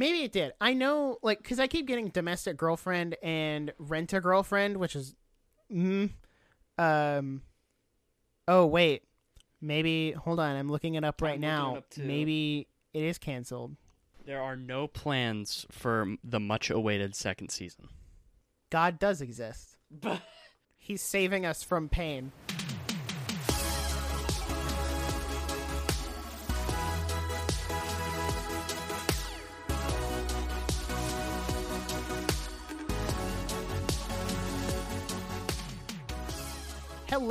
Maybe it did. I know, like, because I keep getting domestic girlfriend and rent a girlfriend, which is, mm, um, oh wait, maybe hold on, I'm looking it up right I'm looking it now. up, maybe it is canceled. There are no plans for the much awaited second season. God does exist. But he's saving us from pain.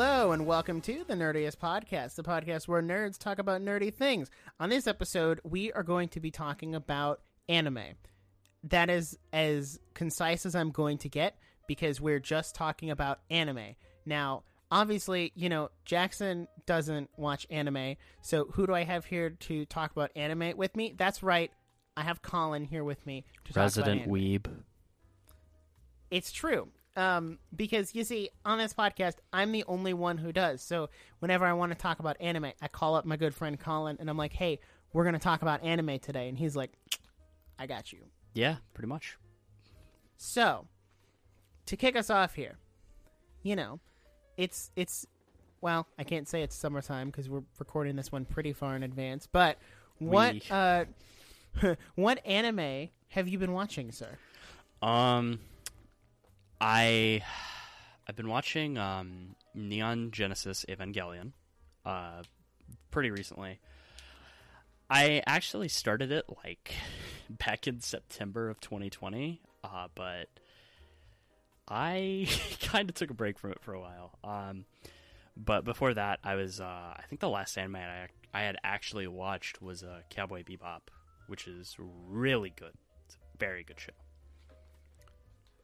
Hello and welcome to the Nerdiest Podcast, the podcast where nerds talk about nerdy things. On this episode, we are going to be talking about anime. That is as concise as I'm going to get because we're just talking about anime. Now, obviously, you know, Jackson doesn't watch anime, so who do I have here to talk about anime with me? That's right. I have Colyn here with me to talk about anime. weeb. It's true. Um, because you see, on this podcast, I'm the only one who does. So whenever I want to talk about anime, I call up my good friend Colyn and I'm like, hey, we're going to talk about anime today. And he's like, I got you. Yeah, pretty much. So, to kick us off here, you know, it's, it's, well, I can't say it's summertime because we're recording this one pretty far in advance, but what, We- uh, what anime have you been watching, sir? Um, I I've been watching um Neon Genesis Evangelion, uh, pretty recently. I actually started it like back in September of 2020, uh, but I kind of took a break from it for a while. Um, but before that, I was uh, I think the last anime I I had actually watched was uh, Cowboy Bebop, which is really good. It's a very good show.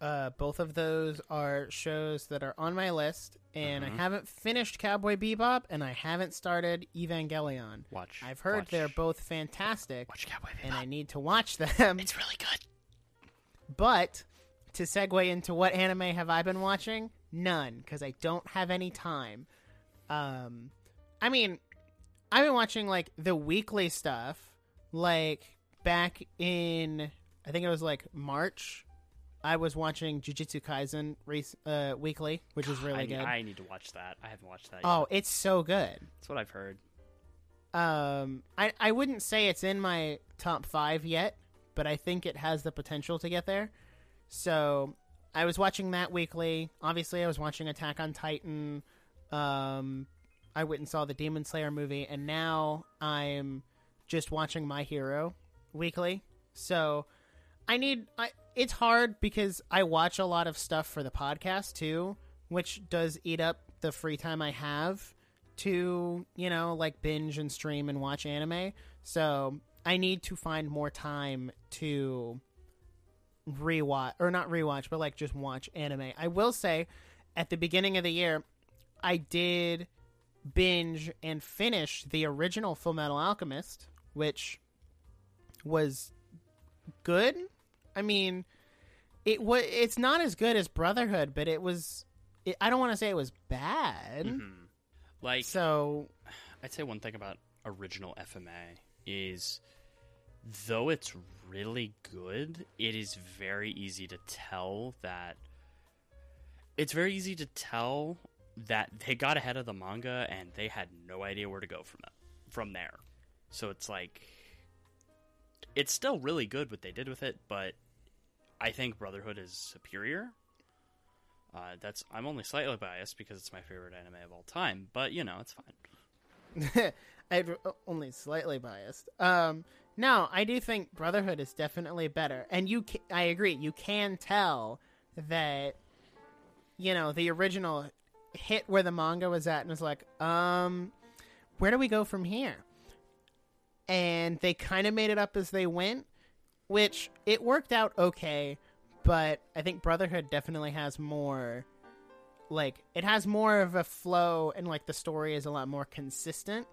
Uh, both of those are shows that are on my list, and Mhm. I haven't finished Cowboy Bebop, and I haven't started Evangelion. Watch. I've heard watch, they're both fantastic, Watch Cowboy Bebop. and I need to watch them. It's really good. But to segue into what anime have I been watching? None, because I don't have any time. Um, I mean, I've been watching like the weekly stuff, like back in I think it was like March. I was watching Jujutsu Kaisen uh, weekly, which is really I, good. I need to watch that. I haven't watched that yet. oh, it's so good. That's what I've heard. Um, I I wouldn't say it's in my top five yet, but I think it has the potential to get there. So I was watching that weekly. Obviously, I was watching Attack on Titan. Um, I went and saw the Demon Slayer movie, and now I'm just watching My Hero weekly. So I need. I it's hard because I watch a lot of stuff for the podcast too, which does eat up the free time I have to, you know, like binge and stream and watch anime. So I need to find more time to rewatch or not rewatch, but like just watch anime. I will say at the beginning of the year, I did binge and finish the original Full Metal Alchemist, which was good. I mean, it was it's not as good as Brotherhood, but it was it, I don't want to say it was bad. Mhm. Like, So, I'd say one thing about original FMA is, though it's really good, it is very easy to tell that. It's very easy to tell that they got ahead of the manga and they had no idea where to go from from there. So it's like, it's still really good what they did with it, but I think Brotherhood is superior. Uh, that's I'm only slightly biased because it's my favorite anime of all time, but you know it's fine. I'm only slightly biased. Um, no, I do think Brotherhood is definitely better, and you, ca- I agree. You can tell that, you know, the original hit where the manga was at, and was like, um, where do we go from here? And they kind of made it up as they went, which it worked out okay, but I think Brotherhood definitely has more. Like it has more of a flow, and like the story is a lot more consistent.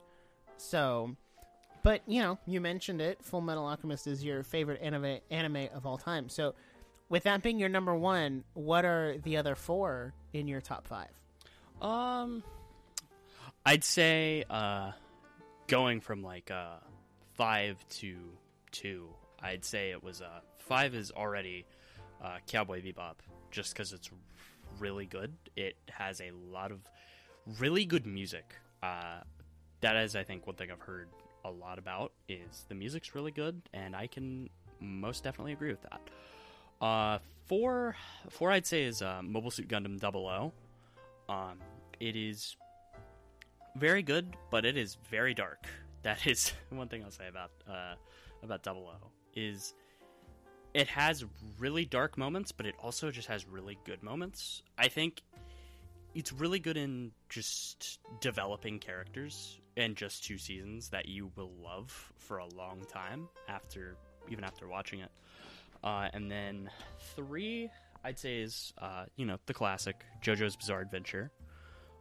So, but you know, you mentioned it. Full Metal Alchemist is your favorite anime anime of all time. So, with that being your number one, what are the other four in your top five? Um, I'd say uh, going from like uh five to two. I'd say it was uh, five is already uh, Cowboy Bebop, just because it's really good. It has a lot of really good music. Uh, that is, I think, one thing I've heard a lot about is the music's really good, and I can most definitely agree with that. Uh, four, four, I'd say is uh, Mobile Suit Gundam Double O. Um, it is very good, but it is very dark. That is one thing I'll say about uh, about Double O is it has really dark moments, but it also just has really good moments. I think it's really good in just developing characters in just two seasons that you will love for a long time after even after watching it. Uh, and then three, I'd say is uh, you know the classic JoJo's Bizarre Adventure.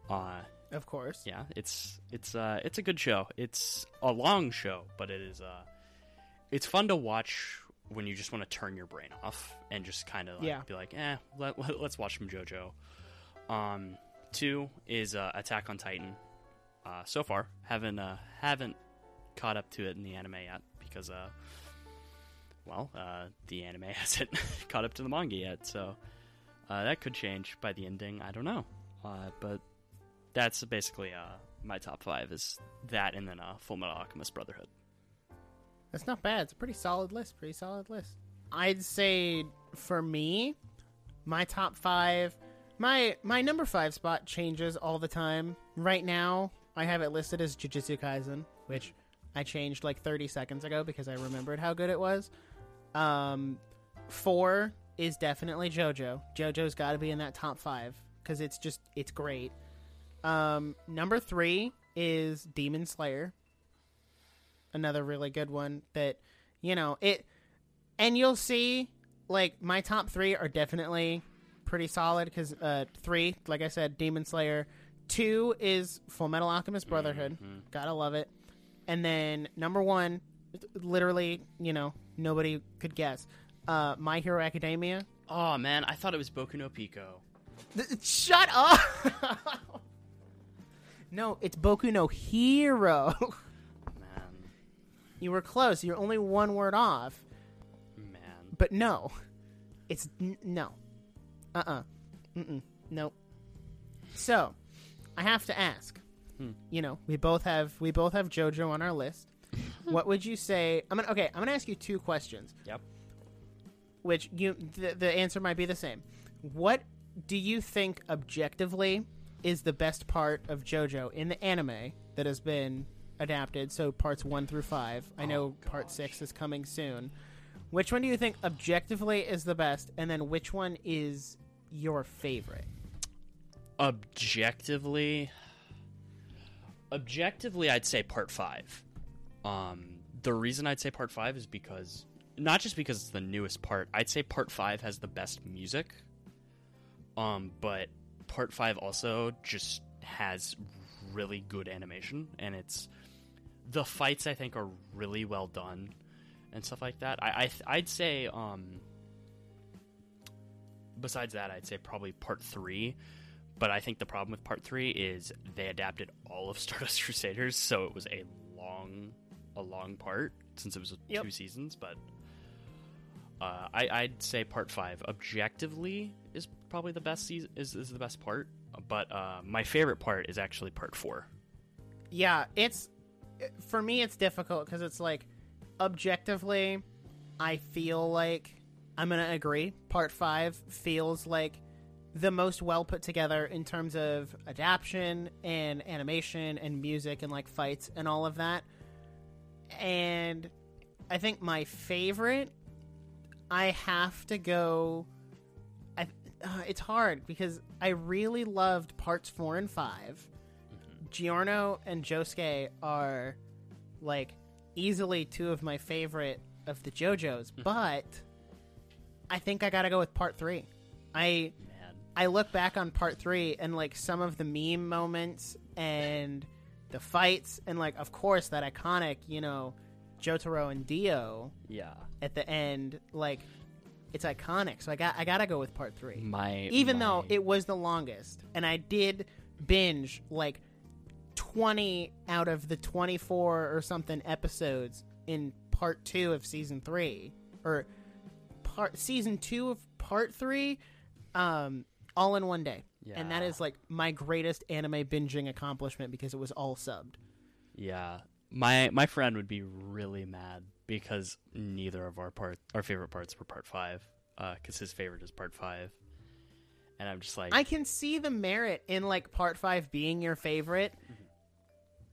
Uh, Of course. yeah, it's it's uh it's a good show. It's a long show, but it is uh it's fun to watch when you just want to turn your brain off and just kind of like, Yeah. be like, eh, let, let, us watch some JoJo. Um, two is uh, Attack on Titan. Uh, so far, haven't uh, haven't caught up to it in the anime yet because uh, well, uh, the anime hasn't caught up to the manga yet, so uh, that could change by the ending. I don't know, uh, but that's basically uh, my top five is that and then uh, Full Metal Alchemist Brotherhood. That's not bad. It's a pretty solid list. Pretty solid list. I'd say for me, my top five, my my number five spot changes all the time. Right now, I have it listed as Jujutsu Kaisen, which I changed like 30 seconds ago because I remembered how good it was. Um, four is definitely JoJo. JoJo's got to be in that top five because it's just it's great. Um, number three is Demon Slayer another really good one that you know it and you'll see like my top three are definitely pretty solid because uh three like i said demon slayer two is full metal alchemist brotherhood. Gotta love it. And then number one literally you know nobody could guess uh my hero academia. Oh man, I thought it was Boku no Pico. Th- shut up! No it's boku no hero you were close you're only one word off man. But no, it's n- no, uh, uh-uh. uh, mm, nope. So, I have to ask. You know, we both have we both have JoJo on our list. what would you say? I'm gonna okay. I'm gonna ask you two questions, Yep. which you the, the answer might be the same. What do you think objectively is the best part of JoJo in the anime that has been adapted? So parts one through five. I know part six is coming soon. Which one do you think objectively is the best, and then which one is your favorite? Objectively, objectively, I'd say part five. Um, the reason I'd say part five is because not just because it's the newest part. I'd say part five has the best music. Um, but part five also just has really good animation, and it's the fights I think are really well done and stuff like that. I, I I'd say um. Besides that, I'd say probably part three. But I think the problem with part three is they adapted all of Stardust Crusaders, so it was a long, a long part since it was Yep. two seasons. But uh, I, I'd say part five objectively is probably the best season. Is, is the best part. But uh, my favorite part is actually part four. Yeah, it's for me. It's difficult because it's like objectively, I feel like I'm gonna agree. Part five feels like the most well put together in terms of adaptation and animation and music and like fights and all of that. And I think my favorite, I have to go. I, uh, it's hard because I really loved parts four and five. Giorno and Josuke are like easily two of my favorite of the JoJo's, hmm. but I think I gotta go with part three. I Man, I look back on part three and like some of the meme moments and the fights and like of course that iconic, you know, Jotaro and Dio yeah. at the end, like it's iconic. So I got I gotta go with part three My even my- though it was the longest and i did binge like 20 out of the 24 or something episodes in part two of season three or part season two of part three, um, all in one day. And that is like my greatest anime binging accomplishment because it was all subbed. Yeah, my my friend would be really mad because neither of our part our favorite parts were part five. Because his favorite is part five, and I'm just like, I can see the merit in like part five being your favorite.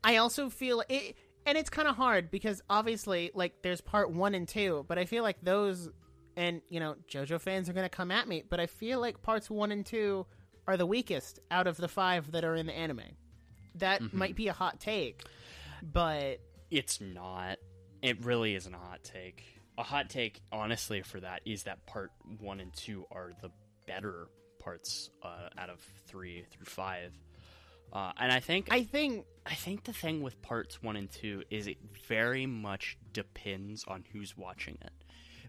I also feel it, and it's kind of hard because obviously, like, there's part one and two, but I feel like those, and you know, JoJo fans are gonna come at me, but I feel like parts one and two are the weakest out of the five that are in the anime. That might be a hot take, but It's not. It really isn't a hot take. A hot take, honestly, for that is that part one and two are the better parts uh, out of three through five. Uh, and I think I think I think the thing with parts one and two is it very much depends on who's watching it.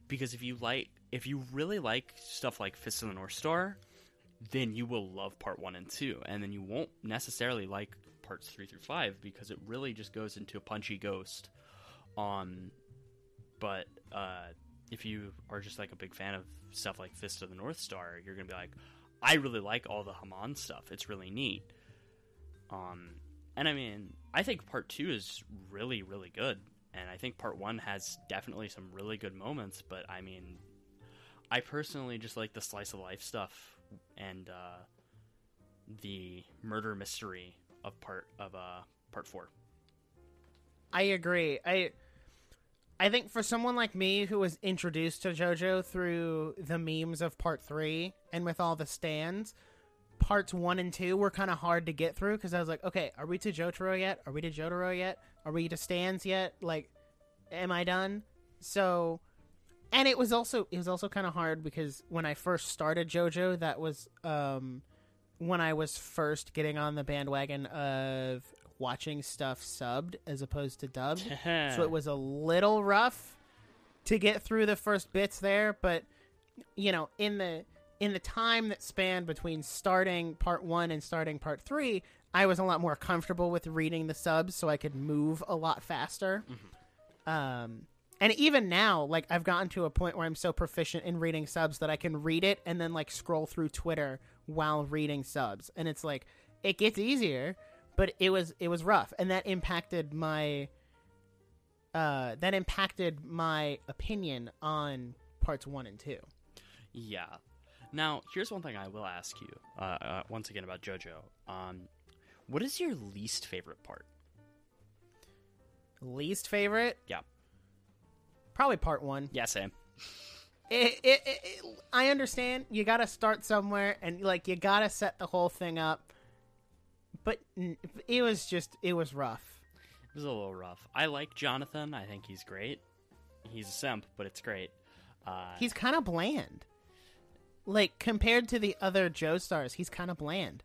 Because if you like, if you really like stuff like Fist of the North Star, then you will love part one and two, and then you won't necessarily like parts three through five because it really just goes into a punchy ghost. Um, but uh, if you are just like a big fan of stuff like Fist of the North Star, you're gonna be like, I really like all the Hamon stuff. It's really neat. Um, and I mean, I think part two is really, really good, and I think part one has definitely some really good moments. But I mean, I personally just like the slice of life stuff and uh, the murder mystery of part of uh, part four. I agree. I I think for someone like me who was introduced to JoJo through the memes of part 3 and with all the stands, parts 1 and 2 were kind of hard to get through cuz I was like, okay, are we to Jotaro yet? Are we to Jotaro yet? Are we to stands yet? Like am I done? So and it was also it was also kind of hard because when I first started JoJo, that was um when I was first getting on the bandwagon of watching stuff subbed as opposed to dubbed. so it was a little rough to get through the first bits there, but you know, in the in the time that spanned between starting part 1 and starting part 3, I was a lot more comfortable with reading the subs so I could move a lot faster. Um and even now, like I've gotten to a point where I'm so proficient in reading subs that I can read it and then like scroll through Twitter while reading subs. And it's like it gets easier, but it was it was rough and that impacted my uh that impacted my opinion on parts 1 and 2. Yeah. Now, here's one thing I will ask you. Uh, uh, once again about JoJo. Um, what is your least favorite part? Least favorite? Yeah. Probably part 1. Yeah, same. it, it, it, it- I understand you got to start somewhere and like you got to set the whole thing up. But it was just it was rough. It was a little rough. I like Jonathan. I think he's great. He's a simp, but it's great. Uh, He's kind of bland. Like compared to the other Joestars, he's kind of bland.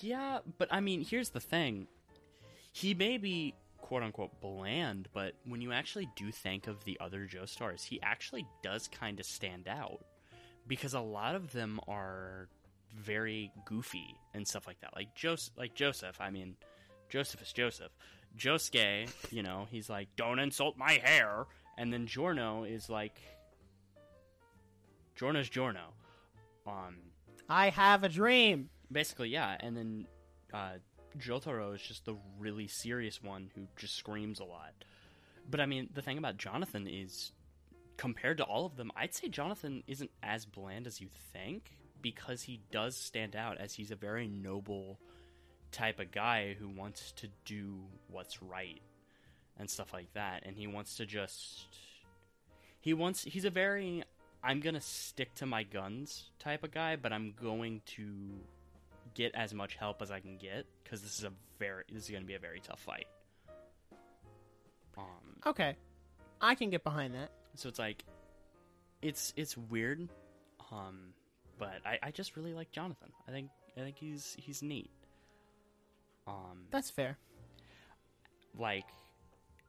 yeah, but I mean, here's the thing. He may be quote unquote bland, but when you actually do think of the other Joestars, he actually does kind of stand out because a lot of them are very goofy and stuff like that. Like Joseph, like Joseph. I mean, Joseph is Joseph. Josuke, you know, he's like, "Don't insult my hair," and then Giorno is like, Giorno's Giorno. Um, I have a dream. basically, yeah, and then uh, Jotaro is just the really serious one who just screams a lot. But I mean, the thing about Jonathan is, compared to all of them, I'd say Jonathan isn't as bland as you think because he does stand out as he's a very noble type of guy who wants to do what's right and stuff like that, and he wants to just he wants he's a very I'm gonna stick to my guns type of guy, but I'm going to get as much help as I can get because this is a very this is gonna be a very tough fight. Um, Okay, I can get behind that. so it's like it's it's weird, um, but I, I just really like Jonathan. I think I think he's he's neat. Um, That's fair. like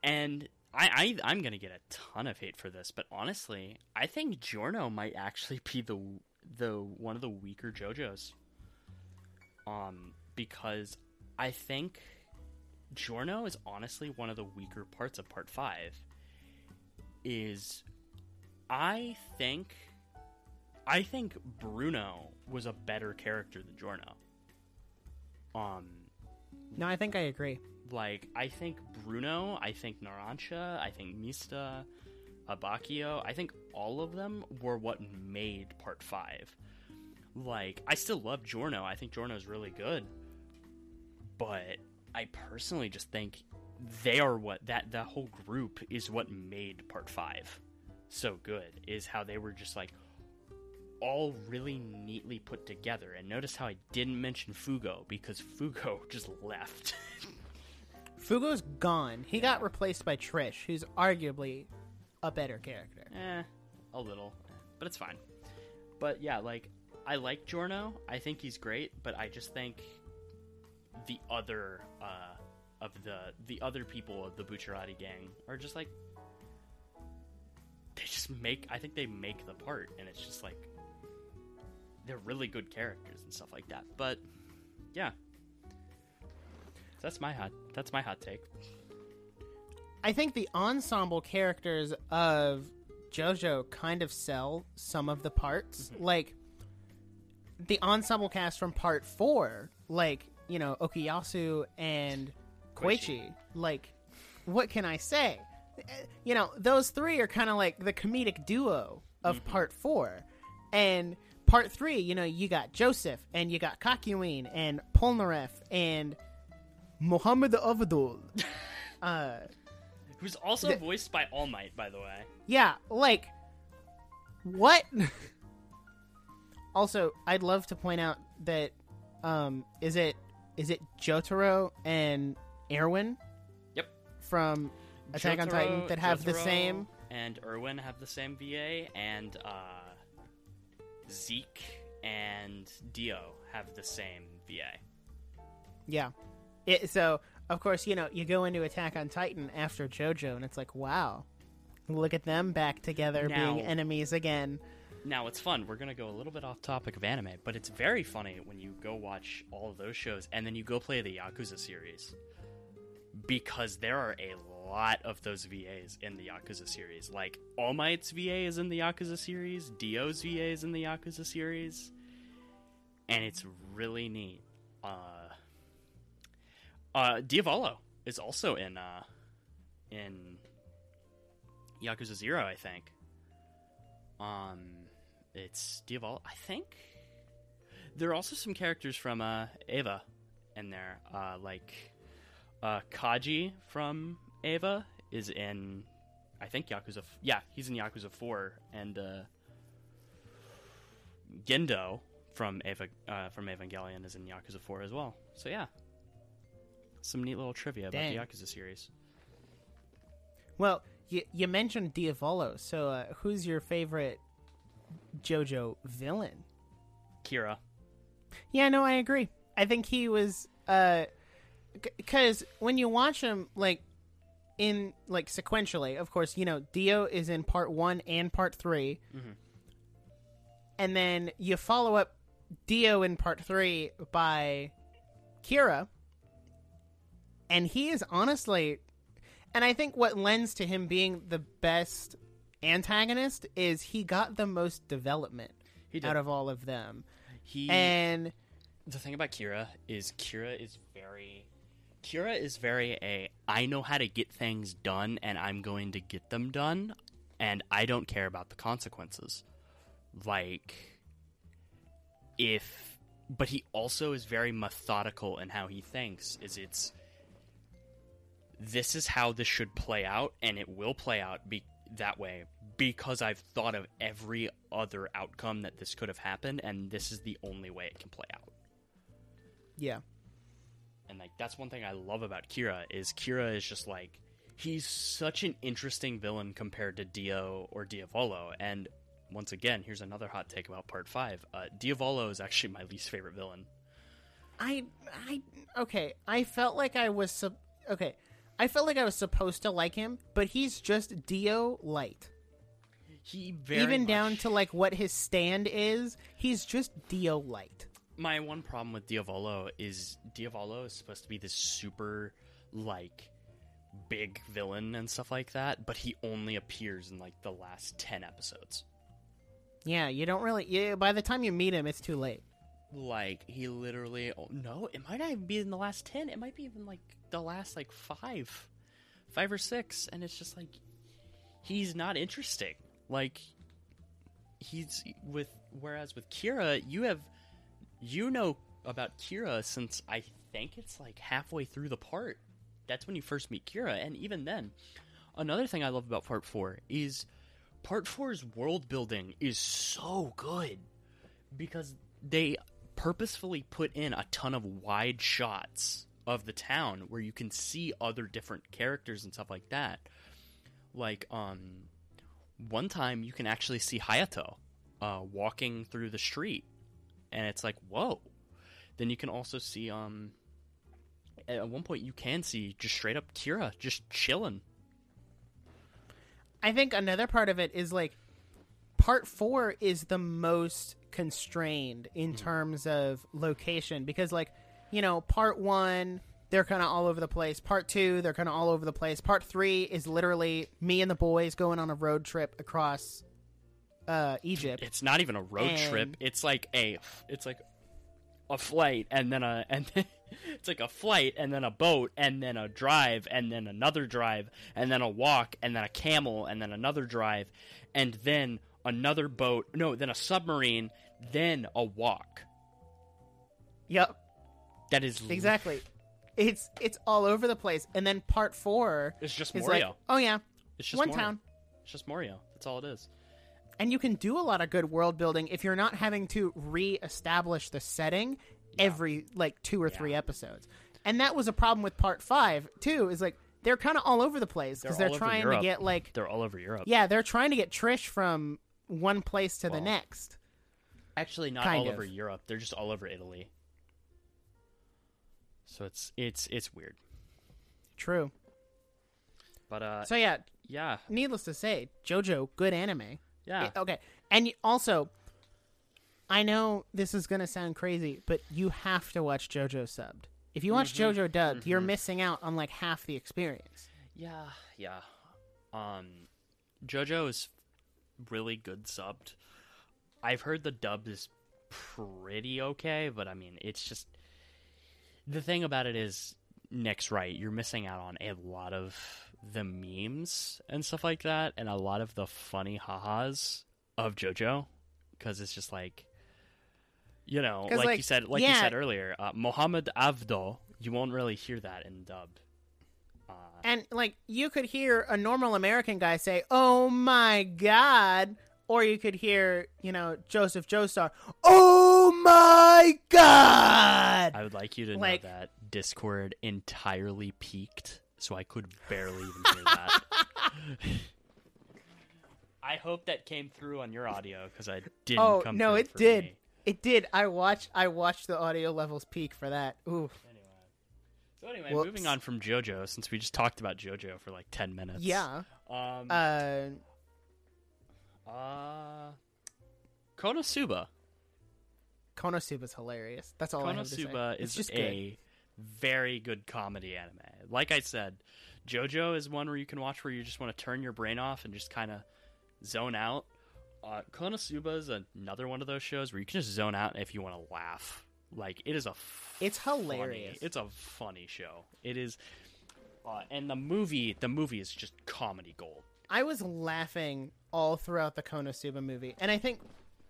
and I, I i'm gonna get a ton of hate for this but honestly i think giorno might actually be the the one of the weaker jojos um because i think giorno is honestly one of the weaker parts of part five is I think I think Bruno was a better character than Giorno. Um No, I think I agree. Like I think Bruno, I think Narancia, I think Mista, Abbacchio, I think all of them were what made part five. Like, I still love Giorno. I think Giorno's really good. But I personally just think they are what that the whole group is what made part five so good, is how they were just like all really neatly put together. And notice how I didn't mention Fugo because Fugo just left. Fugo's gone. He got replaced by Trish, who's arguably a better character. Eh, a little, but it's fine. But yeah, like I like Giorno. I think he's great, but I just think the other uh, of the the other people of the Bucciarati gang are just like they just make. I think they make the part, and it's just like they're really good characters and stuff like that. But yeah, that's my hot. That's my hot take. I think the ensemble characters of JoJo kind of sell some of the parts. Mm-hmm. Like the ensemble cast from part four, like, you know, Okuyasu and Koichi. Koichi. Like, what can I say? You know, those three are kind of like the comedic duo of mm-hmm. part four. And part three, you know, you got Joseph and you got Kakyoin and Polnareff and Mohammed Avdol. uh, Who's also The- voiced by All Might, by the way. Yeah, like what? also, I'd love to point out that um is it is it Jotaro and Erwin Yep. from Attack on Titan that have the same and Erwin have the same VA, and uh, Zeke and Dio have the same VA. yeah. It, so of course you know you go into Attack on Titan after JoJo and it's like wow, look at them back together Now- being enemies again. Now it's fun. We're gonna go a little bit off topic of anime, but it's very funny when you go watch all of those shows and then you go play the Yakuza series because there are a lot of those VAs in the Yakuza series. Like All Might's VA is in the Yakuza series, Dio's VA is in the Yakuza series, and it's really neat. Uh, uh, Diavolo is also in uh, in Yakuza Zero, I think. Um, it's Diavolo. I think there are also some characters from uh, Eva in there, uh, like uh, Kaji from Eva is in. I think Yakuza. F- yeah, he's in Yakuza Four, and uh, Gendo from Eva uh, from Evangelion is in Yakuza Four as well. So yeah, some neat little trivia Dang. about the Yakuza series. Well, you you mentioned Diavolo, so uh, who's your favorite JoJo villain? Kira. Yeah, no, I agree. I think he was uh because when you watch him like in like sequentially, of course, you know, Dio is in part 1 and part 3. Mhm. And then you follow up Dio in part 3 by Kira. And he is honestly and I think what lends to him being the best antagonist is he got the most development out of all of them. He And the thing about Kira is Kira is very Kira is very a I know how to get things done and I'm going to get them done and I don't care about the consequences. Like if but he also is very methodical in how he thinks is it's this is how this should play out and it will play out be that way because I've thought of every other outcome that this could have happened and this is the only way it can play out. yeah. and like that's one thing I love about Kira is Kira is just like he's such an interesting villain compared to Dio or Diavolo. And once again, here's another hot take about Part Five. Uh, Diavolo is actually my least favorite villain. I I okay. I felt like I was sup- okay. I felt like I was supposed to like him, but he's just Dio light. He very Even much- down to like what his stand is, he's just Dio light. my one problem with Diavolo is Diavolo is supposed to be this super like big villain and stuff like that, but he only appears in like the last 10 episodes. Yeah, you don't really. Yeah, by the time you meet him, it's too late. Like he literally oh, no, it might not even be in the last 10. It might be even like the last like 5. 5 or 6 and it's just like he's not interesting. Like he's with whereas with Kira, you have you know about Kira since I think it's like halfway through the part. That's when you first meet Kira, and even then, another thing I love about part four is part four's world building is so good because they purposefully put in a ton of wide shots of the town where you can see other different characters and stuff like that. Like, um, one time you can actually see Hayato uh, walking through the street, and it's like, whoa. Then you can also see, um, at one point you can see just straight up Kira just chilling. I think another part of it is like part four is the most constrained in terms of location because like you know part one they're kind of all over the place. Part two they're kind of all over the place. Part three is literally me and the boys going on a road trip across uh egypt. It's not even a road And- trip. It's like a it's like a flight and then a and then it's like a flight and then a boat and then a drive and then another drive and then a walk and then a camel and then another drive. And then another boat. No, then a submarine, then a walk. yep That is exactly it's it's all over the place and then part four It's just is Morio. like oh yeah it's just one Morio. town It's just Morio. That's all it is. and you can do a lot of good world building if you're not having to re-establish the setting every like two or three episodes and that was a problem with part five too is like they're kind of all over the place because They're they're, trying to get like They're all over Europe. yeah they're trying to get trish from one place to the next Actually, not all of. over Europe. They're just all over Italy. So it's it's it's weird. true But uh, so yeah yeah, needless to say jojo good anime yeah. It- okay and also i know this is gonna sound crazy but you have to watch jojo subbed if you watch Mm-hmm. jojo dubbed you're missing out on like half the experience Yeah, yeah. Um, JoJo is really good subbed. I've heard the dub is pretty okay, but I mean, it's just the thing about it is Nic's right. You're missing out on a lot of the memes and stuff like that, and a lot of the funny ha-has of JoJo, because it's just like. You know, like, like, you said, like you said earlier, uh, Mohammed Avdo. You won't really hear that in dub. And like you could hear a normal American guy say, "Oh my god," or you could hear, you know, Joseph Joestar, "Oh my god." I would like you to Like- know that Discord entirely peaked, so I could barely even hear that. I hope that came through on your audio because I didn't. Oh no, it did. me. It did. I watched. I watched the audio levels peak for that. Ooh, Anyway, so anyway, Whoops. moving on from JoJo, since we just talked about JoJo for like ten minutes. yeah. Um. Uh, uh Konosuba. Konosuba's hilarious. That's all I have to say. Konosuba is just a good. very good comedy anime. Like I said, JoJo is one where you can watch where you just want to turn your brain off and just kind of zone out. Uh, Konosuba is another one of those shows where you can just zone out if you want to laugh. Like it is a It's funny- hilarious. It's a funny show. It is, uh, and the movie the movie is just comedy gold. I was laughing all throughout the Konosuba movie, and I think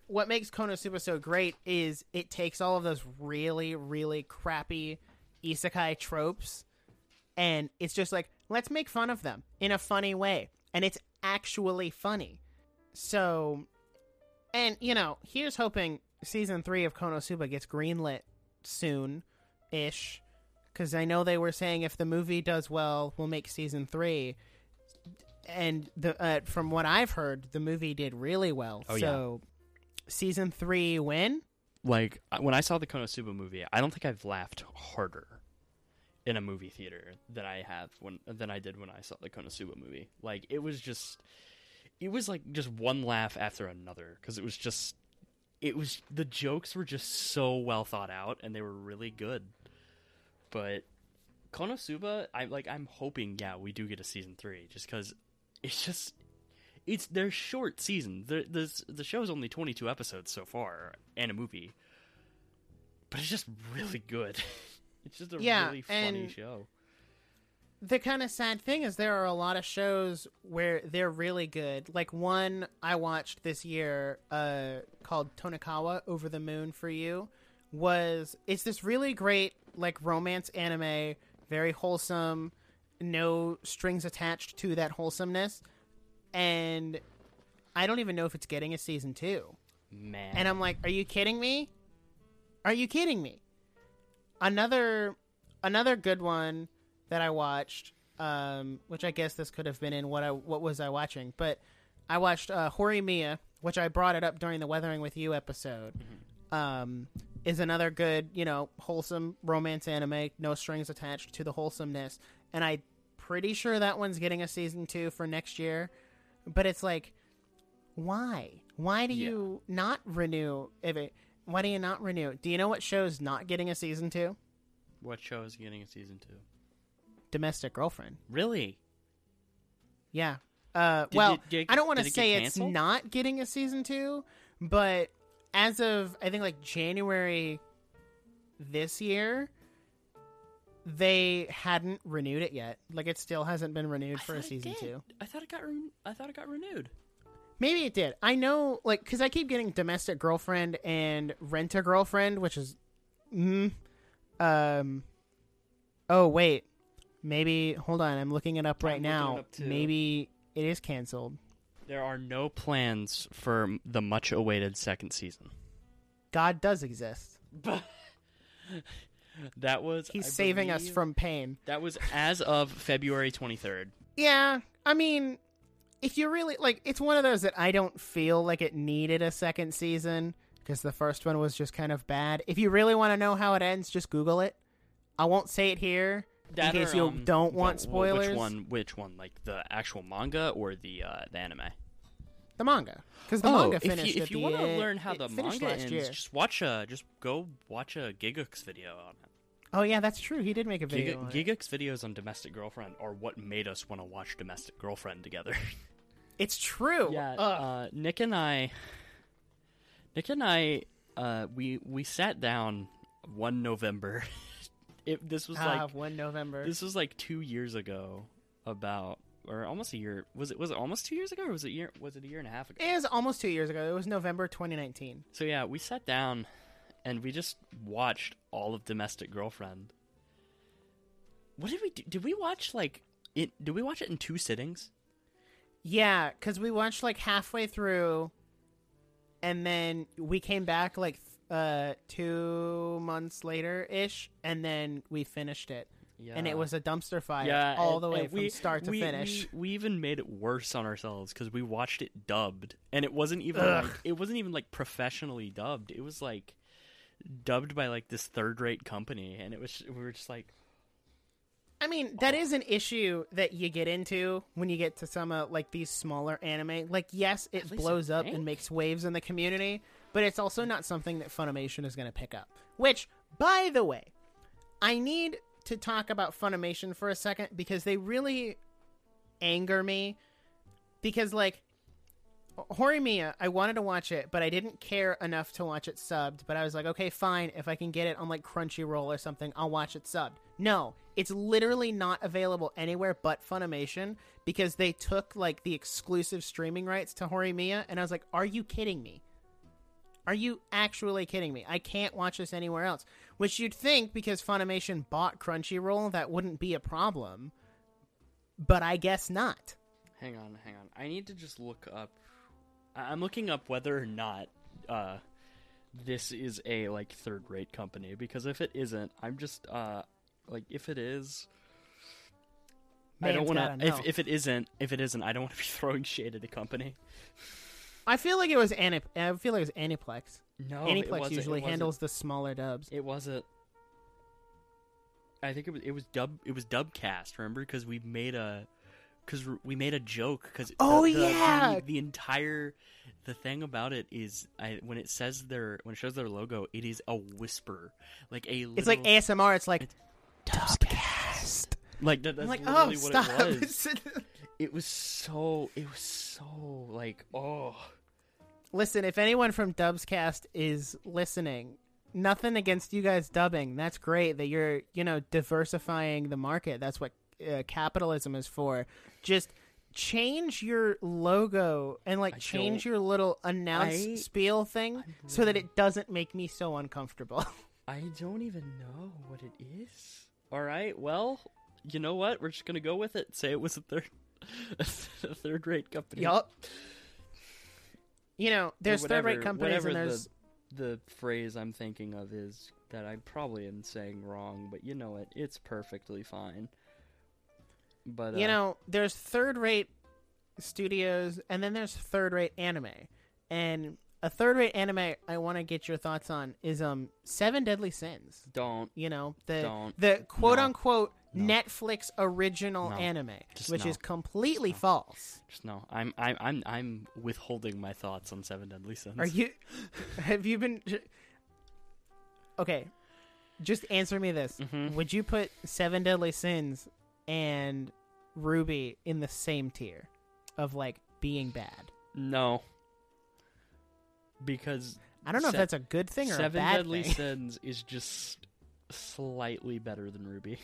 what makes Konosuba so great is it takes all of those really, really crappy isekai tropes, and it's just like let's make fun of them in a funny way, and it's actually funny. So, and you know, here's hoping season three of Konosuba gets greenlit soon, ish, because I know they were saying if the movie does well, we'll make season three and the uh, from what I've heard, the movie did really well. Oh, yeah. so season three win. Like when I saw the Konosuba movie, I don't think I've laughed harder in a movie theater than I have when than I did when I saw the Konosuba movie. Like it was just it was like just one laugh after another because it was just it was the jokes were just so well thought out and they were really good. But Konosuba, I'm like. I'm hoping, yeah, we do get a season three, just because it's just it's they're short seasons. The the the show's only 22 episodes so far and a movie, but it's just really good. it's just a Yeah, really funny show. The kind of sad thing is there are a lot of shows where they're really good. Like one I watched this year uh, called Tonikawa Over the Moon for You was it's this really great like romance anime, very wholesome, no strings attached to that wholesomeness. And I don't even know if it's getting a season 2. Man, And I'm like, are you kidding me? Are you kidding me? Another another good one that I watched, um, which I guess this could have been in what I what was I watching, but I watched uh, Horimiya, which I brought it up during the Weathering with You episode. Um, is another good, you know, wholesome romance anime, no strings attached to the wholesomeness, and I pretty sure that one's getting a season two for next year. But it's like, why? Why do Yeah. you not renew? If it, why do you not renew? Do you know what show's not getting a season two? what show is getting a season two? Domestic Girlfriend. Really? Yeah. Uh, Did well, it get- I don't want to it say it's not getting a season two, but as of I think like January this year, they hadn't renewed it yet. Like it still hasn't been renewed I for a season two. I thought it got. Re- I thought it got renewed. Maybe it did. I know, like, because I keep getting Domestic Girlfriend and Rent a Girlfriend, which is, mm, um, oh wait, maybe hold on, I'm looking it up I'm right now. it up, maybe it is canceled. There are no plans for the much-awaited second season. God does exist. That was. He's I saving us from pain. That was as of February 23rd. Yeah, I mean, if you really like, it's one of those that I don't feel like it needed a second season because the first one was just kind of bad. If you really want to know how it ends, just Google it. I won't say it here That in case or, you um, don't want wh- spoilers. Which one? Which one? Like the actual manga or the uh, the anime? The manga, because the oh, manga if finished. you, if you the want to learn how the manga ends, year. just watch a just go watch a Gigguk's video on it. Oh yeah, that's true. He did make a video. on Giga, it. Gigguk's videos on Domestic Girlfriend are what made us want to watch Domestic Girlfriend together. It's true. Yeah, uh, Nic and I, Nic and I, uh, we we sat down one November. it this was Ah, like one November. this was like two years ago, about or almost a year. Was it was it almost two years ago, or was it year? Was it a year and a half ago? It was almost two years ago. It was November 2019. So yeah, we sat down, and we just watched all of Domestic Girlfriend. What did we do? Did we watch like it? Did we watch it in two sittings? Yeah, because we watched like halfway through, and then we came back like uh two months later ish, and then we finished it, Yeah, and it was a dumpster fire yeah, all and- the way from we- start to we- finish. We, we even made it worse on ourselves because we watched it dubbed, and it wasn't even Ugh. like it wasn't even like professionally dubbed. It was like dubbed by like this third rate company, and it was we were just like, I mean, that is an issue that you get into when you get to some uh, like these smaller anime. Like, yes, it blows up and makes waves in the community, but it's also not something that Funimation is going to pick up. Which, by the way, I need to talk about Funimation for a second because they really anger me. Because, like, Horimiya, I wanted to watch it, but I didn't care enough to watch it subbed. But I was like, okay, fine. If I can get it on like Crunchyroll or something, I'll watch it subbed. No, it's literally not available anywhere but Funimation because they took like the exclusive streaming rights to Horimiya, and I was like, are you kidding me? Are you actually kidding me? I can't watch this anywhere else. Which you'd think because Funimation bought Crunchyroll, that wouldn't be a problem. But I guess not. hang on, hang on, I need to just look up. I'm looking up whether or not uh, this is a like third rate company because if it isn't, I'm just uh like if it is. I don't want gotta. If if it isn't, if it isn't, I don't want to be throwing shade at a company. I feel like it was Ani- I feel like it was Aniplex. No, Aniplex usually handles the smaller dubs. It wasn't. I think it was. It was dub. It was Dubcast. Remember, because we made a, because we made a joke. Because Oh, the, yeah! the, the entire, the thing about it is, I when it says their when it shows their logo, it is a whisper, like a. It's like ASMR. It's like It's- Like that, that's I'm like, literally oh, what stop. it was. It was so. It was so like oh. Listen, if anyone from Dubcast is listening, nothing against you guys dubbing. That's great that you're, you know, diversifying the market. That's what uh, capitalism is for. Just change your logo and like I change your little announce I- spiel thing so that it doesn't make me so uncomfortable. I don't even know what it is. All right, well, you know what? We're just gonna go with it. Say it was a third, a third rate company. yup. You know, there's third rate companies and there's the, the phrase I'm thinking of is that I probably am saying wrong, but you know what? It's perfectly fine. But you uh, know, there's third rate studios and then there's third rate anime. And a third rate anime I want to get your thoughts on is um Seven Deadly Sins. don't. You know, the Don't. the quote No. unquote No. Netflix original No. anime, Just which no. is completely false. Just no. I'm I'm I'm I'm withholding my thoughts on Seven Deadly Sins. Are you have you been Okay. Just answer me this. Mhm. Would you put Seven Deadly Sins and Ruby in the same tier of like being bad? No. Because I don't know Se- if that's a good thing or Seven a bad Deadly thing. Sins is just slightly better than Ruby.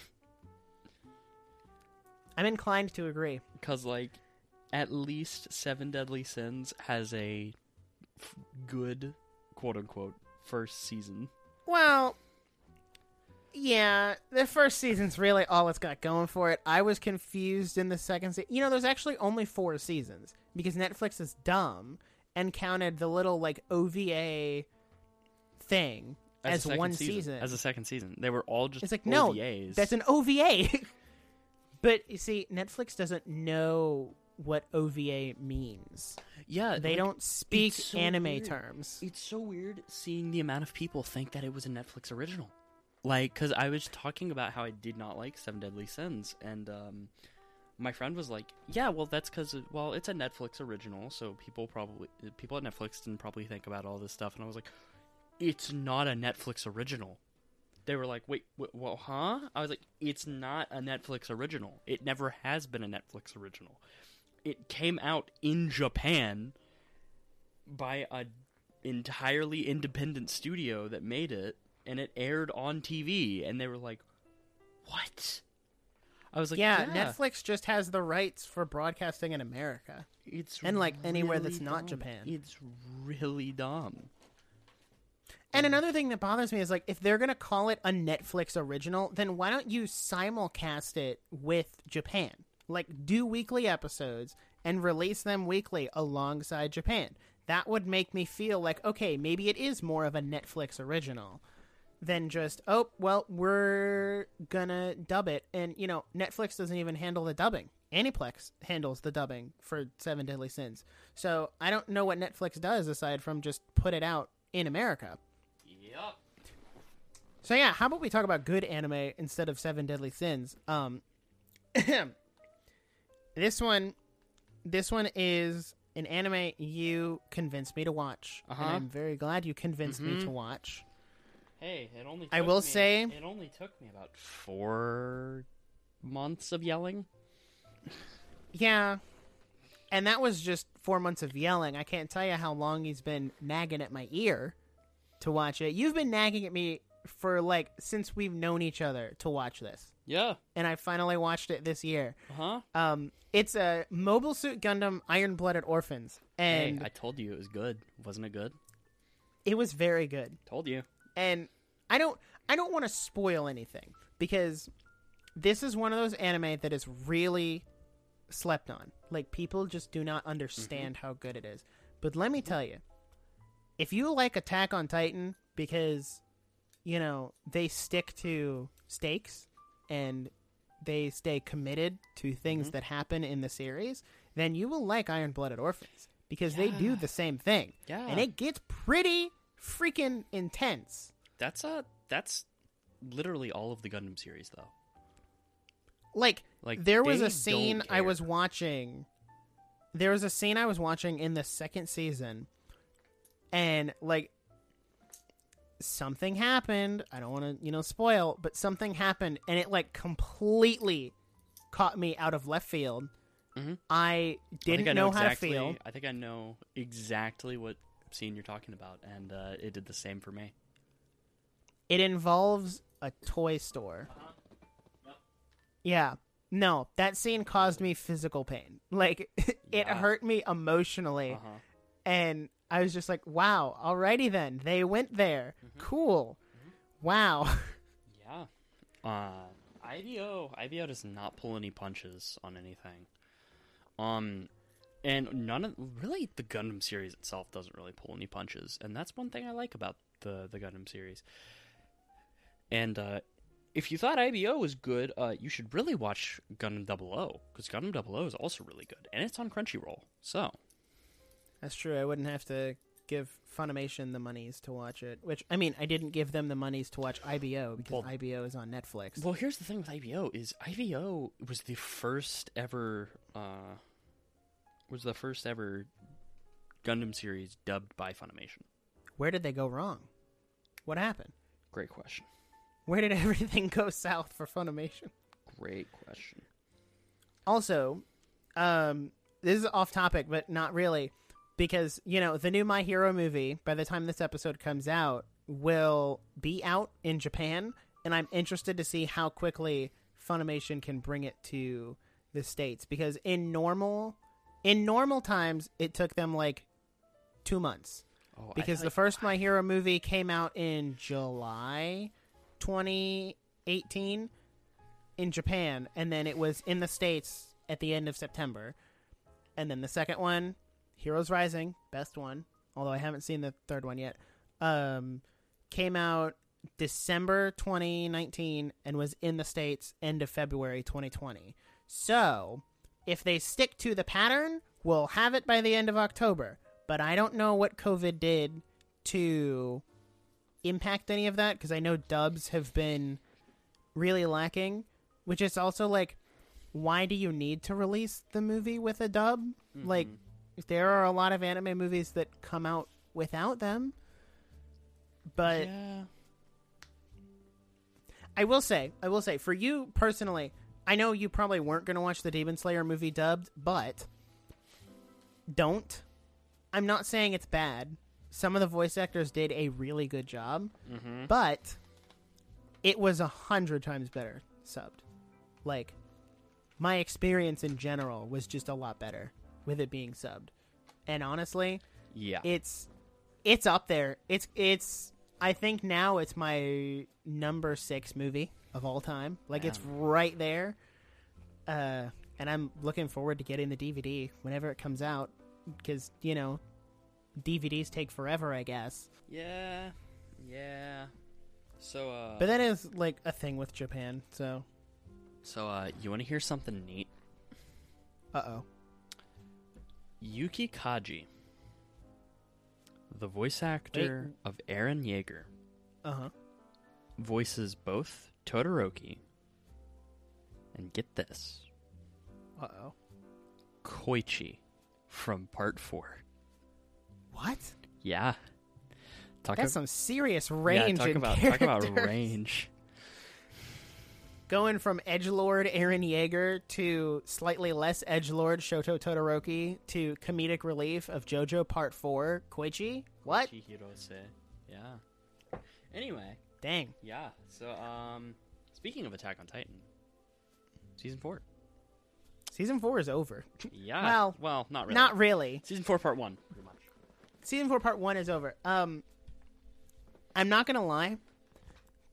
I'm inclined to agree. Because, like, at least Seven Deadly Sins has a f- good, quote unquote, first season. Well, yeah, the first season's really all it's got going for it. I was confused in the second season. You know, there's actually only four seasons because Netflix is dumb and counted the little like OVA thing As, as, one season. As a second season. They were all just It's like, no, OVAs. That's an OVA. but you see, Netflix doesn't know what OVA means. yeah, They like, don't speak so anime weird. terms. It's so weird seeing the amount of people think that it was a Netflix original. Like, because I was talking about how I did not like Seven Deadly Sins, and um, my friend was like, "Yeah, well, that's because well, it's a Netflix original, so people probably people at Netflix didn't probably think about all this stuff." And I was like, "It's not a Netflix original." They were like, "Wait, wh- well, huh?" I was like, "It's not a Netflix original. It never has been a Netflix original. It came out in Japan." by a entirely independent studio that made it and it aired on TV and they were like what I was like yeah, yeah, Netflix just has the rights for broadcasting in America. it's and, like, anywhere really that's not. Japan. it's really dumb And another thing that bothers me is like if they're gonna call it a Netflix original, then why don't you simulcast it with Japan? Like do weekly episodes and release them weekly alongside Japan. That would make me feel like okay, maybe it is more of a Netflix original than just oh well we're gonna dub it and you know Netflix doesn't even handle the dubbing. Aniplex handles the dubbing for Seven Deadly Sins. So I don't know what Netflix does aside from just put it out in America. Yep So yeah, how about we talk about good anime instead of Seven Deadly Sins? Um, this one, this one is an anime you convinced me to watch, Uh-huh. and I'm very glad you convinced me Mhm. to watch. hey it only I will me- say- it only took me about 4 months of yelling Yeah, and that was just four months of yelling. I can't tell you how long he's been nagging at my ear to watch it. You've been nagging at me for like since we've known each other to watch this, yeah and I finally watched it this year. uh-huh Um, it's a Mobile Suit Gundam Iron Blooded Orphans, and hey I told you it was good wasn't it good it was very good. told you And I don't, I don't want to spoil anything because this is one of those anime that is really slept on. Like people just do not understand how good it is. But let me tell you, if you like Attack on Titan because you know they stick to stakes and they stay committed to things Mhm. that happen in the series, then you will like Iron Blooded Orphans because they do the same thing. yeah And it gets pretty freaking intense. That's a that's literally all of the Gundam series though. Like, Like there was a scene I was watching. There was a scene I was watching in the second season, and like something happened. I don't want to, you know, spoil, but something happened, and it like completely caught me out of left field. Mhm. I I didn't think I know, know, how exactly, to feel. I think I know exactly what scene you're talking about, and uh, it did the same for me. It involves a toy store. Yeah. No, that scene caused me physical pain. Like it Yeah. hurt me emotionally. Uh-huh. And I was just like, wow, alrighty then. They went there. Mm-hmm. Cool. Wow. Yeah. Uh, IBO IBO does not pull any punches on anything. Um, and none of really the Gundam series itself doesn't really pull any punches, and that's one thing I like about the the Gundam series. And uh, if you thought IBO was good, uh, you should really watch Gundam 00 because Gundam 00 is also really good, and it's on Crunchyroll. So That's true. I wouldn't have to give Funimation the monies to watch it. Which I mean, I didn't give them the monies to watch IBO because Well- IBO is on Netflix. Well, here's the thing with IBO is IBO was the first ever uh was the first ever Gundam series dubbed by Funimation. Where did they go wrong? What happened? Great question. Where did everything go south for Funimation? Great question. Also, um, this is off topic, but not really, because you know the new My Hero movie. By the time this episode comes out, will be out in Japan, and I'm interested to see how quickly Funimation can bring it to the states. Because in normal, in normal times, it took them like two months. Oh, I Because the first My Hero movie came out in July 2018 in Japan, and then it was in the States at the end of September. And then the second one, Heroes Rising, best one, although I haven't seen the third one yet, um, came out December 2019 and was in the States end of February 2020. So, if they stick to the pattern, we'll have it by the end of October. But I don't know what COVID did to impact any of that because I know dubs have been really lacking, which is also like, why do you need to release the movie with a dub? Like, there are a lot of anime movies that come out without them. But yeah. I will say, I will say, for you personally, I know you probably weren't going to watch the Demon Slayer movie dubbed, but don't. I'm not saying it's bad. Some of the voice actors did a really good job, Mhm. but it was a hundred times better subbed. Like, my experience in general was just a lot better with it being subbed. And honestly, Yeah. it's it's up there. It's it's I think now it's my number six movie of all time. Like it's right there. Uh, and I'm looking forward to getting the DVD whenever it comes out because you know DVDs take forever, I guess. yeah. Yeah. So uh But that is like a thing with Japan. So so uh you want to hear something neat? uh oh. Yuki Kaji, the voice actor of Eren Yeager, Uh huh. voices both Todoroki and get this, Uh oh. Koichi from Part 4. What? Yeah. Talk That's ab- some serious yeah, range. talk in about talk about range. Going from edge lord Eren Yeager to slightly less edge lord Shoto Todoroki to comedic relief of JoJo Part Four Koichi. What? Yeah. Anyway, Dang. yeah. So um speaking of Attack on Titan, season 4. Season four is over. Yeah. Well, well, not really. Not really. Season 4 part 1, pretty much. Season four Part One is over. Um, I'm not gonna lie.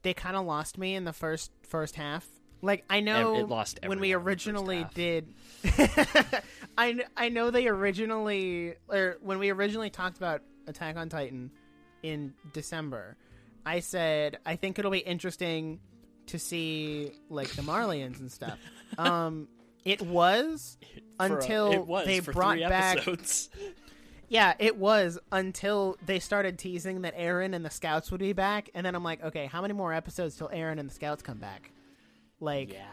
They kind of lost me in the first first half. Like I know it lost when we everyone in the first originally did. I I know they originally or when we originally talked about Attack on Titan in December, I said I think it'll be interesting to see like the Marleyans and stuff. Um, it was For a- Until it was they brought back-. Yeah, it was until they started teasing that Eren and the Scouts would be back, and then I'm like, okay, how many more episodes till Eren and the Scouts come back? Like, yeah.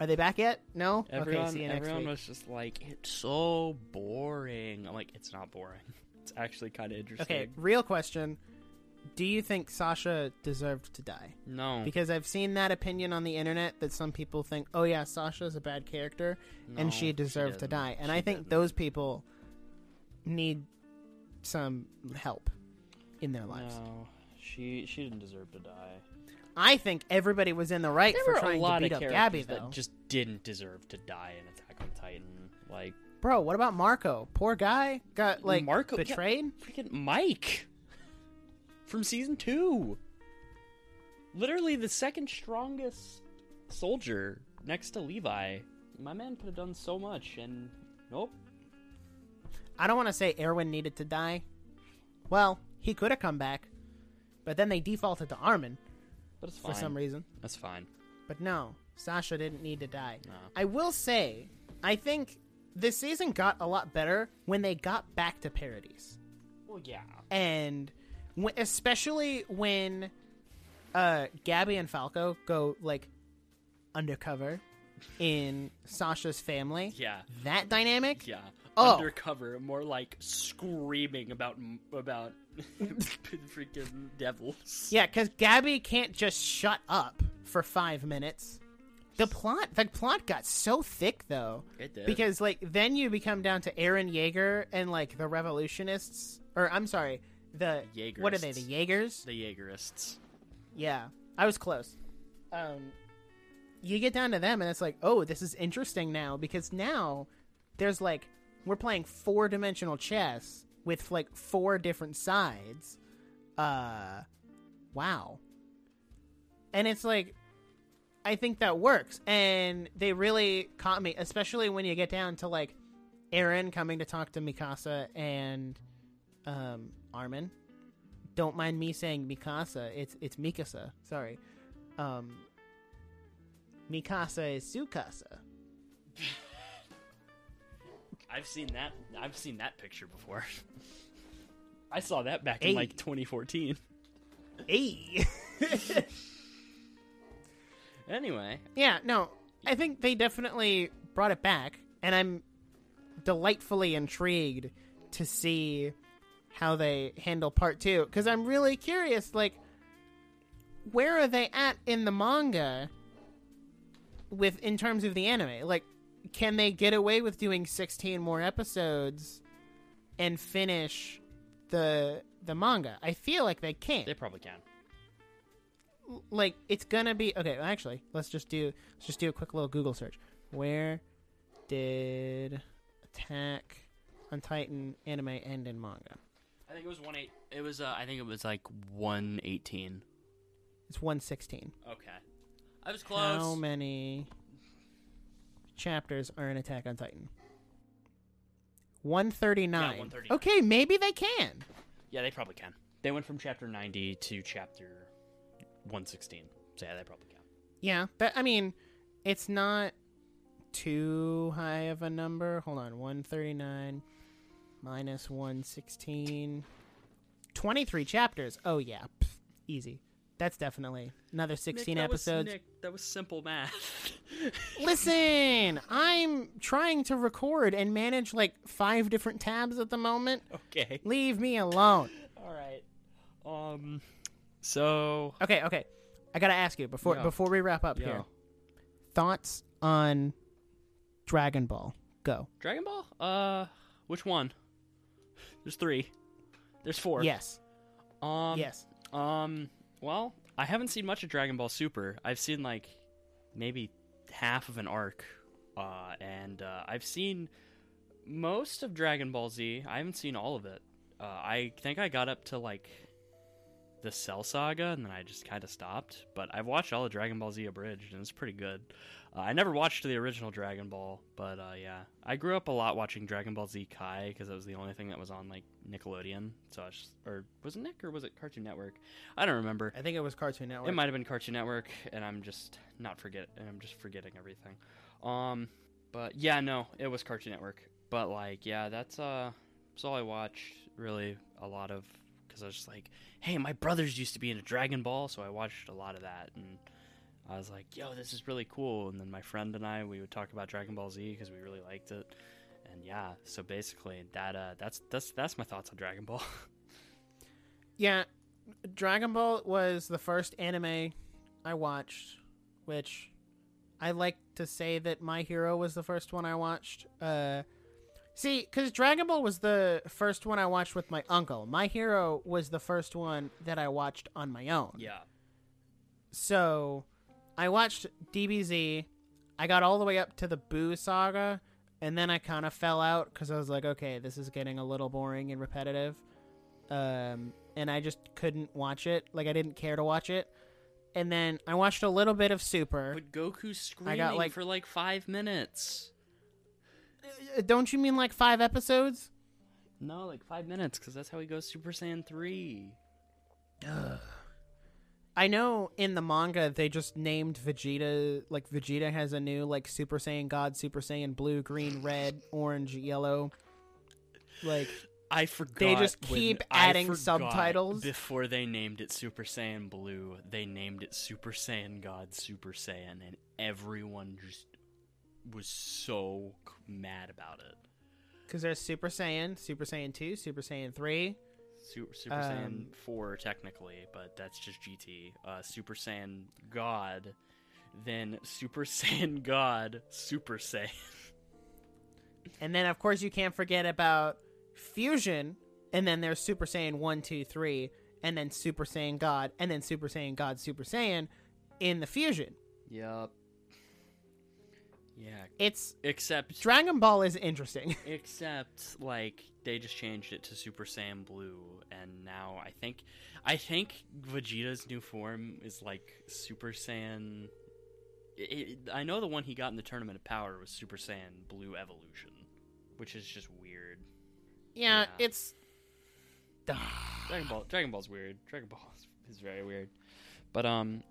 are they back yet? No. Everyone, okay, see you next everyone week. was just like, it's so boring. I'm like, it's not boring. It's actually kind of interesting. Okay, real question: do you think Sasha deserved to die? No, Because I've seen that opinion on the internet that some people think, oh yeah, Sasha's a bad character and she deserved to die. And She I think didn't. those people need some help in their lives. No, she she didn't deserve to die. I think everybody was in the right There for trying lot to beat of up Gabby, that just didn't deserve to die in Attack on Titan. Like Bro, what about Marco? Poor guy got like Marco- yeah. betrayed. freaking Mike from season two. Literally the second strongest soldier next to Levi. My man could have done so much, and nope. I don't want to say Erwin needed to die. Well, he could have come back, but then they defaulted to Armin But it's for some reason. That's fine. But no, Sasha didn't need to die. No. I will say, I think this season got a lot better when they got back to Paradis. Well, yeah. And w- especially when uh, Gabby and Falco go like undercover in Sasha's family. Yeah. That dynamic? Yeah. Oh. Undercover, more like screaming about about freaking devils. Yeah, because Gabby can't just shut up for five minutes. The plot, the plot got so thick though, It did. because like then you become down to Eren Yeager and like the revolutionists, or I'm sorry, the what are they? The Jaegers? the Jaegerists. Yeah, I was close. Um, you get down to them, and it's like, oh, this is interesting now because now there's like we're playing four dimensional chess with like four different sides. Uh, wow. And it's like, I think that works, and they really caught me, especially when you get down to like Eren coming to talk to Mikasa and um, Armin don't mind me saying Mikasa. It's it's Mikasa. Sorry. Um Mikasa is Sukasa. I've seen that. I've seen that picture before. I saw that back Hey. in like 2014. Hey. Anyway, yeah, no. I think they definitely brought it back and I'm delightfully intrigued to see how they handle part 2 cuz I'm really curious like where are they at in the manga with in terms of the anime? Like can they get away with doing 16 more episodes and finish the the manga? I feel like they can't. they probably can. like it's gonna be okay. Actually, let's just do let's just do a quick little Google search. Where did Attack on Titan anime end in manga? I think it was one eight. It was. Uh, I think it was like 118. It's one sixteen. Okay, I was close. How many chapters are in Attack on Titan? One thirty nine. Yeah, 139. Okay, maybe they can. Yeah, they probably can. They went from chapter 90 to chapter 116. So yeah, they probably can. Yeah, but I mean, it's not too high of a number. Hold on, 139 minus 116. 23 chapters. Oh, yeah. Pff, easy. That's definitely another 16 Nic, that was- episodes. Nic, that was simple math. Listen, I'm trying to record and manage like five different tabs at the moment. okay. Leave me alone. All right. Um. So Okay, okay. I gotta ask you before Yeah. before we wrap up Yeah. here. Thoughts on Dragon Ball? Go. Dragon Ball. Uh, which one? There's three. There's four. Yes. Um. yes. Um. Well, I haven't seen much of Dragon Ball Super. I've seen like maybe half of an arc, uh, and uh, I've seen most of Dragon Ball Z. I haven't seen all of it. Uh, I think I got up to like the Cell Saga, and then I just kind of stopped. But I've watched all of Dragon Ball Z abridged, and it's pretty good. Uh, I never watched the original Dragon Ball, but uh, yeah, I grew up a lot watching Dragon Ball Z Kai because it was the only thing that was on like Nickelodeon. So I was just, or was it Nick or was it Cartoon Network? I don't remember. I think it was Cartoon Network. It might have been Cartoon Network, and I'm just not forget, and I'm just forgetting everything. Um, but yeah, no, it was Cartoon Network. But like, yeah, that's uh, that's all I watched. Really, a lot of because I was just like, hey, my brothers used to be into Dragon Ball, so I watched a lot of that, and I was like, yo, this is really cool. And then my friend and I, we would talk about Dragon Ball Z because we really liked it. And yeah, so basically, that uh, that's that's that's my thoughts on Dragon Ball. Yeah, Dragon Ball was the first anime I watched, which I like to say that My Hero was the first one I watched. Uh, see, because Dragon Ball was the first one I watched with my uncle. My Hero was the first one that I watched on my own. Yeah. So I watched DBZ. I got all the way up to the Buu saga, and then I kind of fell out because I was like, okay, this is getting a little boring and repetitive. Um, and I just couldn't watch it. Like, I didn't care to watch it. And then I watched a little bit of Super. But Goku's screaming like- for like five minutes. Uh, Don't you mean like five episodes? No, like five minutes, because that's how he goes Super Saiyan 3. I know in the manga they just named Vegeta like Vegeta has a new like Super Saiyan God, Super Saiyan Blue, Green, Red, Orange, Yellow. Like I forgot. They just keep adding subtitles. Before they named it Super Saiyan Blue, they named it Super Saiyan God Super Saiyan, and everyone just was so mad about it. Because there's Super Saiyan, Super Saiyan 2, Super Saiyan 3. Super, Super Um, Saiyan 4, technically, but that's just GT. Uh, Super Saiyan God, then Super Saiyan God Super Saiyan. And then, of course, you can't forget about Fusion. And then there's Super Saiyan 1, 2, 3. And then Super Saiyan God. And then Super Saiyan God, Super Saiyan in the Fusion. Yup. Yeah, It's. except Dragon Ball is interesting. Except like they just changed it to Super Saiyan Blue, and now I think I think Vegeta's new form is like Super Saiyan. It, I know the one he got in the Tournament of Power was Super Saiyan Blue Evolution, which is just weird. yeah, Yeah. it's. Dragon Ball, Dragon Ball's weird. Dragon Ball is very weird, but um,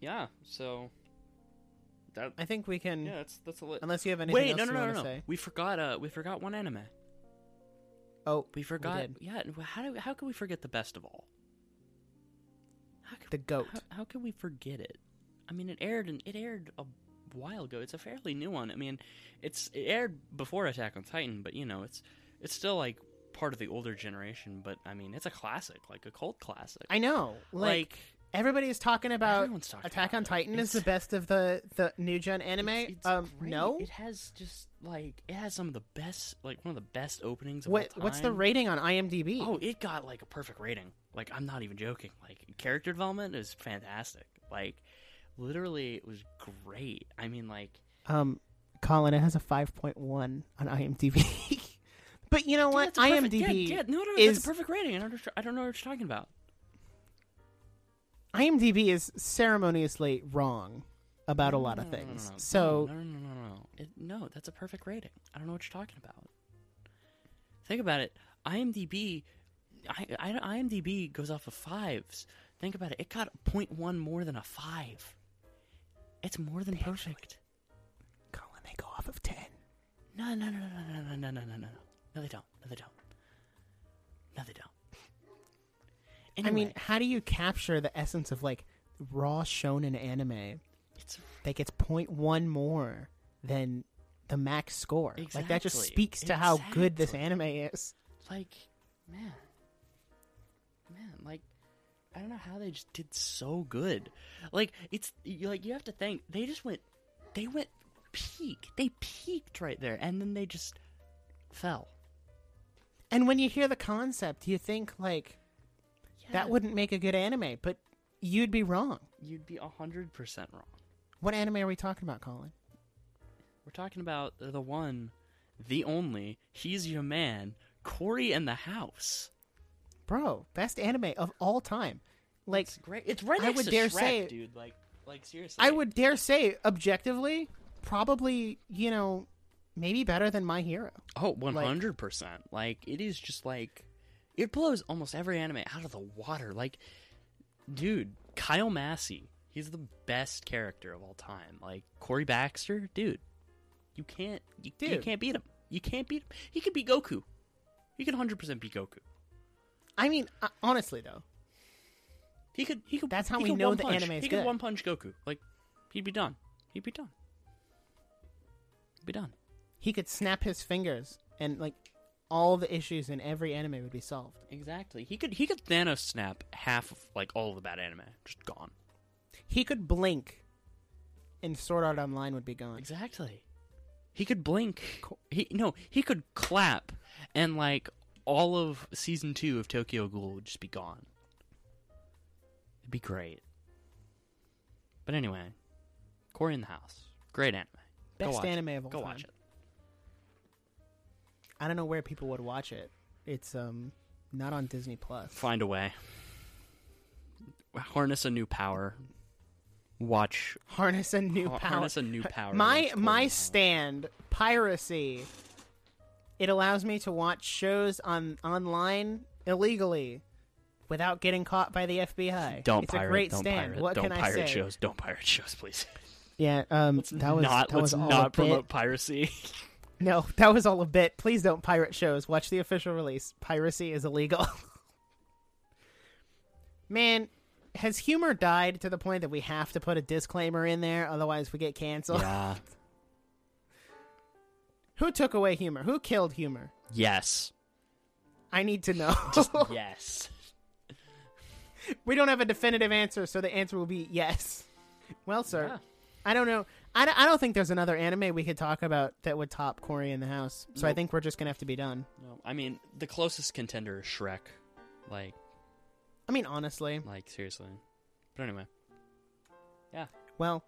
yeah. So that I think we can. yeah, that's that's a lit. Unless you have anything Wait, else no, you no, no, want no, to no. say. We forgot. Uh, we forgot one anime. Oh, We forgot. did. yeah. How do how can we forget the best of all? How can, the goat. how, how can we forget it? I mean, it aired and it aired a while ago. It's a fairly new one. I mean, it's it aired before Attack on Titan, but you know, it's it's still like part of the older generation. But I mean, it's a classic, like a cult classic. I know. Like, everybody is talking about talking Attack about on it. Titan is the best of the the new gen anime. It's, it's um, great. no. it has just like it has some of the best, like one of the best openings. Of What what's the rating on IMDb? Oh, it got like a perfect rating. Like I'm not even joking. Like character development is fantastic. Like literally it was great. I mean like Um, Colyn, it has a 5.1 on IMDb. but you know what? it's a perfect- IMDb yeah, yeah, no, no, is that's a perfect rating. I don't, I don't know what you're talking about. IMDb is ceremoniously wrong about a lot of things. no, no. So no, no, no, no, no. It, no, that's a perfect rating. I don't know what you're talking about. Think about it. IMDb, I, I, IMDb goes off of fives. Think about it. It got 0.1 more than a five. It's more than perfect. Colyn, they go off of 10. No, no, no, no, no, no, no, no, no, no, no. No, they don't. No, they don't. No, they don't. I mean, how do you capture the essence of like raw shonen anime it's that gets 0.1 more than the max score? Like that just speaks to how good this anime is. like, man, man, like, I don't know how they just did so good. Like, it's like you have to think they just went, they went peak. They peaked right there, and then they just fell. And when you hear the concept, you think like that wouldn't make a good anime, but you'd be wrong. you'd be hundred percent wrong. What anime are we talking about, Colyn? We're talking about the one, the only. He's your man, Cory and the House. Bro, best anime of all time. Like It's great. It's right I would dare Shrek, say- dude. Like, like seriously. I would dare say objectively probably, you know, maybe better than My Hero. Oh, one hundred percent. Like it is just like it blows almost every anime out of the water. Like, dude, Kyle Massey, he's the best character of all time. Like Cory Baxter, dude, you can't, you, you can't beat him. You can't beat him. He could beat Goku. He could hundred percent beat Goku. I mean, uh, honestly though, He could. He could. That's how we know the punch. anime is He good. could one punch Goku. Like, he'd be done. He'd be done. He'd be done. he could snap his fingers and like all the issues in every anime would be solved. Exactly. He could he could Thanos snap half of like all of the bad anime, just gone. He could blink, and Sword Art Online would be gone. Exactly. He could blink. He no, he could clap, and like all of season two of Tokyo Ghoul would just be gone. It'd be great. But anyway, Cory in the House, great anime. Best anime of all Go time. watch it. I don't know where people would watch it. It's um not on Disney Plus. Find a way. Harness a new power. Watch. Harness a new power. Harness a new power. my my stand piracy. It allows me to watch shows on online illegally without getting caught by the FBI. Don't it's pirate. a great don't stand. pirate. What don't can pirate I say? shows. Don't pirate shows, please. Yeah, um, that was not. that let's all not promote piracy. No, that was all a bit. Please don't pirate shows. Watch the official release. Piracy is illegal. Man, has humor died to the point that we have to put a disclaimer in there, otherwise we get canceled? yeah. Who took away humor? Who killed humor? Yes. I need to know. Yes. we don't have a definitive answer, so the answer will be yes. Well, sir, Yeah. I don't know. I don't, I don't think there's another anime we could talk about that would top Cory in the House. So I Nope. think we're just gonna have to be done. No, I mean the closest contender is Shrek. Like, I mean, honestly. like seriously. But anyway, yeah. Well,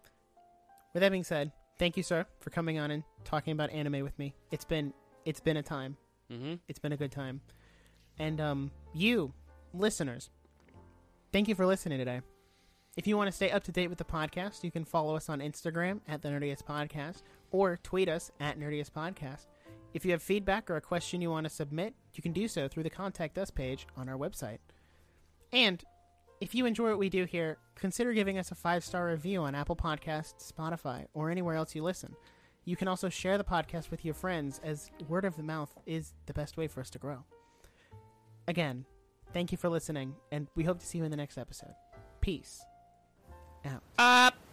with that being said, thank you, sir, for coming on and talking about anime with me. It's been it's been a time. mm-hmm. It's been a good time. And um, you, listeners, thank you for listening today. If you want to stay up to date with the podcast, you can follow us on Instagram at the Nerdiest Podcast or tweet us at Nerdiest Podcast. If you have feedback or a question you want to submit, you can do so through the Contact Us page on our website. And if you enjoy what we do here, consider giving us a five star review on Apple Podcasts, Spotify, or anywhere else you listen. You can also share the podcast with your friends, as word of the mouth is the best way for us to grow. Again, thank you for listening, and we hope to see you in the next episode. Peace. Out. Up. Uh,